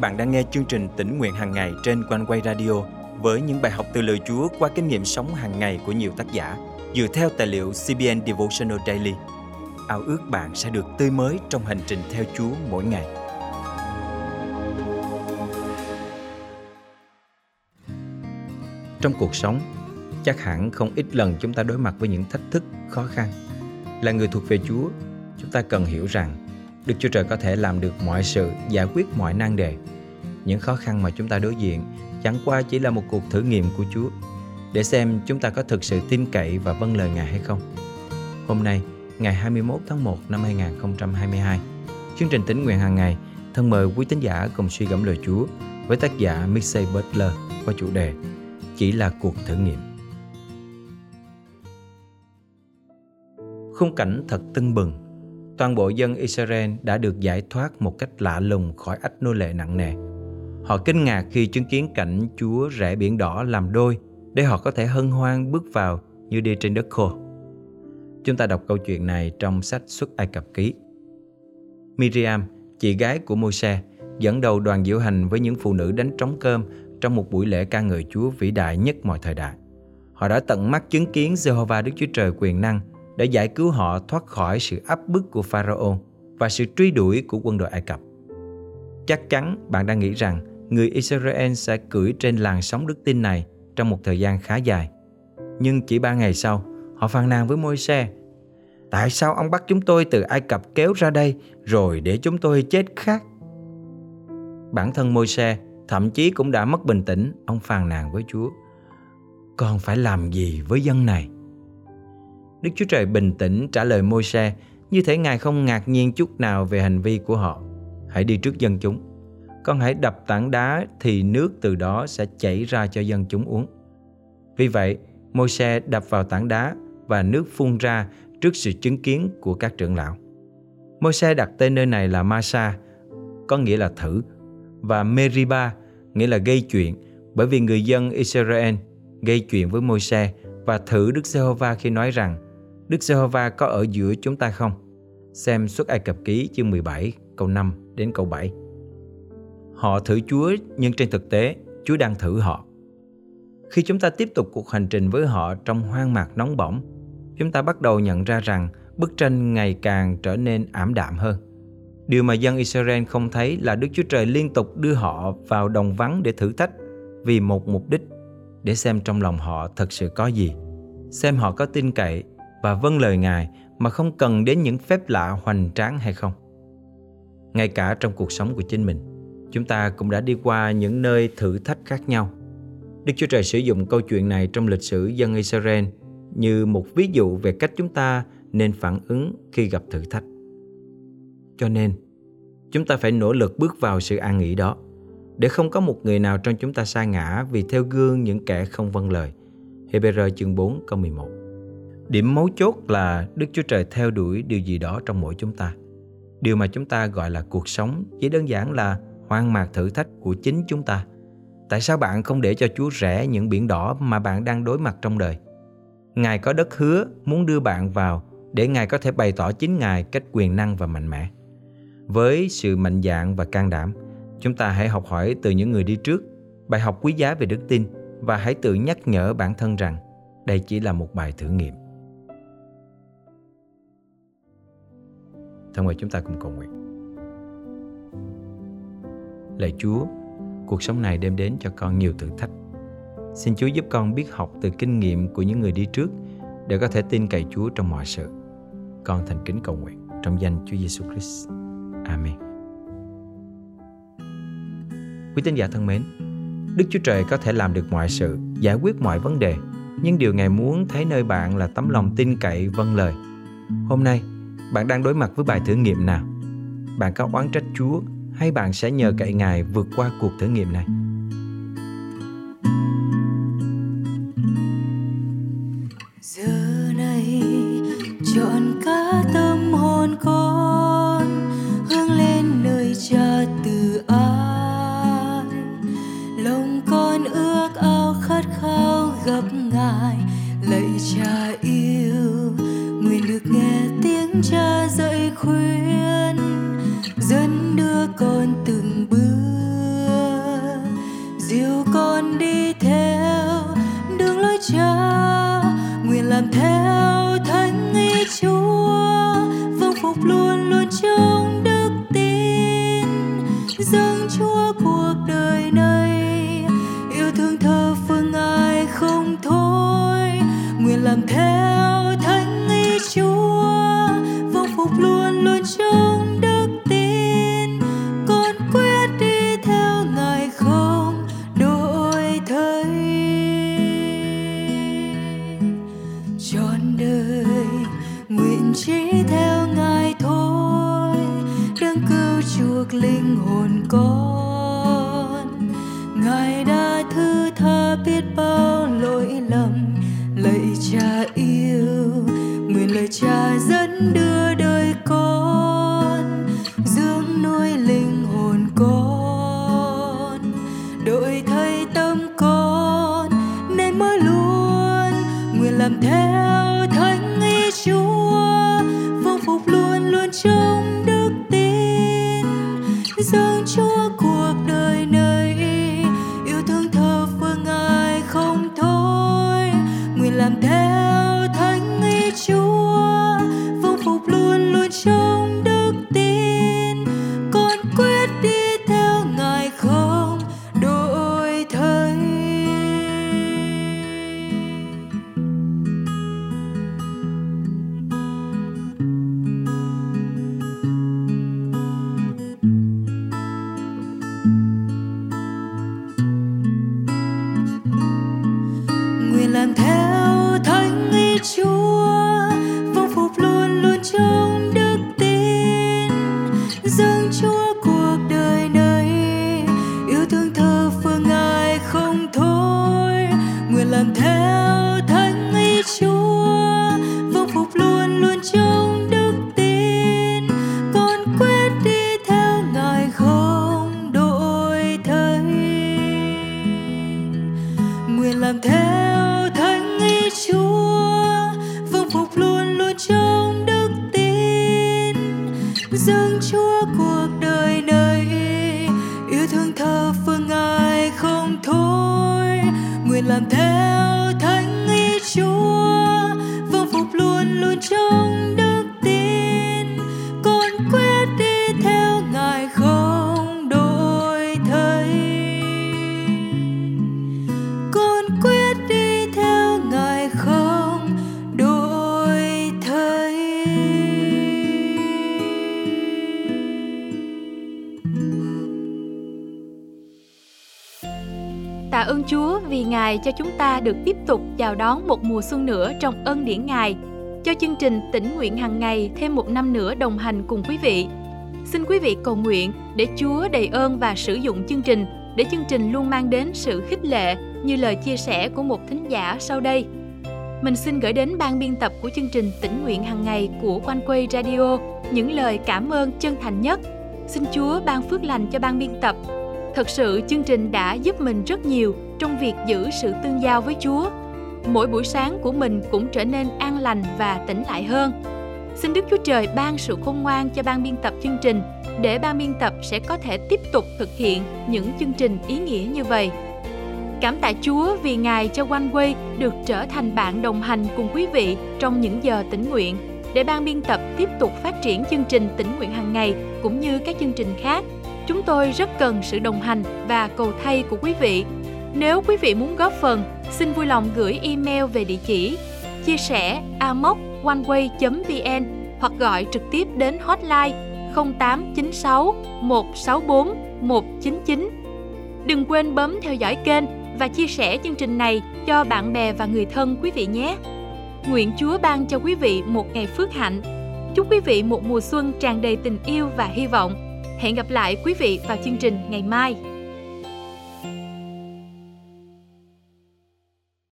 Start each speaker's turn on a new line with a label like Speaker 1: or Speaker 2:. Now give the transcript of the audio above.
Speaker 1: bạn đang nghe chương trình tỉnh nguyện hàng ngày trên quanh quay radio với những bài học từ lời Chúa qua kinh nghiệm sống hàng ngày của nhiều tác giả dựa theo tài liệu CBN Devotional Daily. Ao ước bạn sẽ được tươi mới trong hành trình theo Chúa mỗi ngày. Trong cuộc sống, chắc hẳn không ít lần chúng ta đối mặt với những thách thức, khó khăn. Là người thuộc về Chúa, chúng ta cần hiểu rằng Đức Chúa Trời có thể làm được mọi sự, giải quyết mọi nan đề. Những khó khăn mà chúng ta đối diện chẳng qua chỉ là một cuộc thử nghiệm của Chúa để xem chúng ta có thực sự tin cậy và vâng lời Ngài hay không. Hôm nay, ngày 21 tháng 1 năm 2022, chương trình tính nguyện hàng ngày thân mời quý tín giả cùng suy gẫm lời Chúa với tác giả Michelle Butler qua chủ đề Chỉ là cuộc thử nghiệm. Khung cảnh thật tưng bừng toàn bộ dân Israel đã được giải thoát một cách lạ lùng khỏi ách nô lệ nặng nề. Họ kinh ngạc khi chứng kiến cảnh Chúa rẽ biển đỏ làm đôi để họ có thể hân hoan bước vào như đi trên đất khô. Chúng ta đọc câu chuyện này trong sách Xuất Ai Cập Ký. Miriam, chị gái của Môi-se, dẫn đầu đoàn diễu hành với những phụ nữ đánh trống cơm trong một buổi lễ ca ngợi Chúa vĩ đại nhất mọi thời đại. Họ đã tận mắt chứng kiến Jehovah Đức Chúa Trời quyền năng để giải cứu họ thoát khỏi sự áp bức của Pharaoh và sự truy đuổi của quân đội Ai Cập. Chắc chắn bạn đang nghĩ rằng người Israel sẽ cưỡi trên làn sóng đức tin này trong một thời gian khá dài. Nhưng chỉ ba ngày sau, họ phàn nàn với Môi-se. Tại sao ông bắt chúng tôi từ Ai Cập kéo ra đây rồi để chúng tôi chết khác? Bản thân Môi-se thậm chí cũng đã mất bình tĩnh, ông phàn nàn với Chúa. Con phải làm gì với dân này? Đức Chúa Trời bình tĩnh trả lời môi xe như thể Ngài không ngạc nhiên chút nào về hành vi của họ. Hãy đi trước dân chúng. Con hãy đập tảng đá thì nước từ đó sẽ chảy ra cho dân chúng uống. Vì vậy, môi xe đập vào tảng đá và nước phun ra trước sự chứng kiến của các trưởng lão. môi xe đặt tên nơi này là Masa, có nghĩa là thử, và Meriba, nghĩa là gây chuyện, bởi vì người dân Israel gây chuyện với môi xe và thử Đức Giê-hô-va khi nói rằng Đức Giê-hô-va có ở giữa chúng ta không? Xem xuất Ai Cập ký chương 17 câu 5 đến câu 7. Họ thử Chúa nhưng trên thực tế Chúa đang thử họ. Khi chúng ta tiếp tục cuộc hành trình với họ trong hoang mạc nóng bỏng, chúng ta bắt đầu nhận ra rằng bức tranh ngày càng trở nên ảm đạm hơn. Điều mà dân Israel không thấy là Đức Chúa Trời liên tục đưa họ vào đồng vắng để thử thách vì một mục đích để xem trong lòng họ thật sự có gì, xem họ có tin cậy và vâng lời Ngài mà không cần đến những phép lạ hoành tráng hay không. Ngay cả trong cuộc sống của chính mình, chúng ta cũng đã đi qua những nơi thử thách khác nhau. Đức Chúa Trời sử dụng câu chuyện này trong lịch sử dân Israel như một ví dụ về cách chúng ta nên phản ứng khi gặp thử thách. Cho nên, chúng ta phải nỗ lực bước vào sự an nghỉ đó để không có một người nào trong chúng ta sa ngã vì theo gương những kẻ không vâng lời. Hebrew chương 4 câu 11 Điểm mấu chốt là Đức Chúa Trời theo đuổi điều gì đó trong mỗi chúng ta. Điều mà chúng ta gọi là cuộc sống chỉ đơn giản là hoang mạc thử thách của chính chúng ta. Tại sao bạn không để cho Chúa rẽ những biển đỏ mà bạn đang đối mặt trong đời? Ngài có đất hứa muốn đưa bạn vào để Ngài có thể bày tỏ chính Ngài cách quyền năng và mạnh mẽ. Với sự mạnh dạn và can đảm, chúng ta hãy học hỏi từ những người đi trước, bài học quý giá về đức tin và hãy tự nhắc nhở bản thân rằng đây chỉ là một bài thử nghiệm. Thân mời chúng ta cùng cầu nguyện. Lạy Chúa, cuộc sống này đem đến cho con nhiều thử thách. Xin Chúa giúp con biết học từ kinh nghiệm của những người đi trước để có thể tin cậy Chúa trong mọi sự. Con thành kính cầu nguyện trong danh Chúa Giêsu Christ. Amen. Quý tín giả thân mến, Đức Chúa Trời có thể làm được mọi sự, giải quyết mọi vấn đề, nhưng điều Ngài muốn thấy nơi bạn là tấm lòng tin cậy vâng lời. Hôm nay, bạn đang đối mặt với bài thử nghiệm nào? Bạn có oán trách Chúa hay bạn sẽ nhờ cậy Ngài vượt qua cuộc thử nghiệm này?
Speaker 2: Giờ này, chọn cả tâm hồn con, hướng lên nơi Cha từ ai. Lòng con ước ao khát khao gặp Ngài, lạy Cha yêu. Nguyện được nghe tiếng cha dạy khuyên con từng bước. Dìu con đi theo đường lối cha, nguyện làm theo thánh ý chúa. Vâng phục luôn luôn trong đức tin. Dâng chúa cuộc đời này. Yêu thương thơ phương ai không thôi. Nguyện làm theo thánh ý chúa. Vâng phục luôn luôn trong nguyện theo ngài thôi. Đấng cứu chuộc linh hồn con.
Speaker 3: Vì Ngài cho chúng ta được tiếp tục chào đón một mùa xuân nữa trong ân điển Ngài, cho chương trình tỉnh nguyện hàng ngày thêm một năm nữa đồng hành cùng quý vị. Xin quý vị cầu nguyện để Chúa đầy ơn và sử dụng chương trình để chương trình luôn mang đến sự khích lệ như lời chia sẻ của một thính giả sau đây. Mình xin gửi đến ban biên tập của chương trình tỉnh nguyện hàng ngày của Quanh Quay Radio những lời cảm ơn chân thành nhất. Xin Chúa ban phước lành cho ban biên tập Thật sự chương trình đã giúp mình rất nhiều trong việc giữ sự tương giao với Chúa. Mỗi buổi sáng của mình cũng trở nên an lành và tỉnh lại hơn. Xin Đức Chúa Trời ban sự khôn ngoan cho ban biên tập chương trình, để ban biên tập sẽ có thể tiếp tục thực hiện những chương trình ý nghĩa như vậy. Cảm tạ Chúa vì Ngài cho One Way được trở thành bạn đồng hành cùng quý vị trong những giờ tỉnh nguyện, để ban biên tập tiếp tục phát triển chương trình tỉnh nguyện hàng ngày cũng như các chương trình khác. Chúng tôi rất cần sự đồng hành và cầu thay của quý vị. Nếu quý vị muốn góp phần, xin vui lòng gửi email về địa chỉ chia sẻ amoconeway.vn hoặc gọi trực tiếp đến hotline 0896 164 199. Đừng quên bấm theo dõi kênh và chia sẻ chương trình này cho bạn bè và người thân quý vị nhé. Nguyện Chúa ban cho quý vị một ngày phước hạnh. Chúc quý vị một mùa xuân tràn đầy tình yêu và hy vọng. Hẹn gặp lại quý vị vào chương trình ngày mai.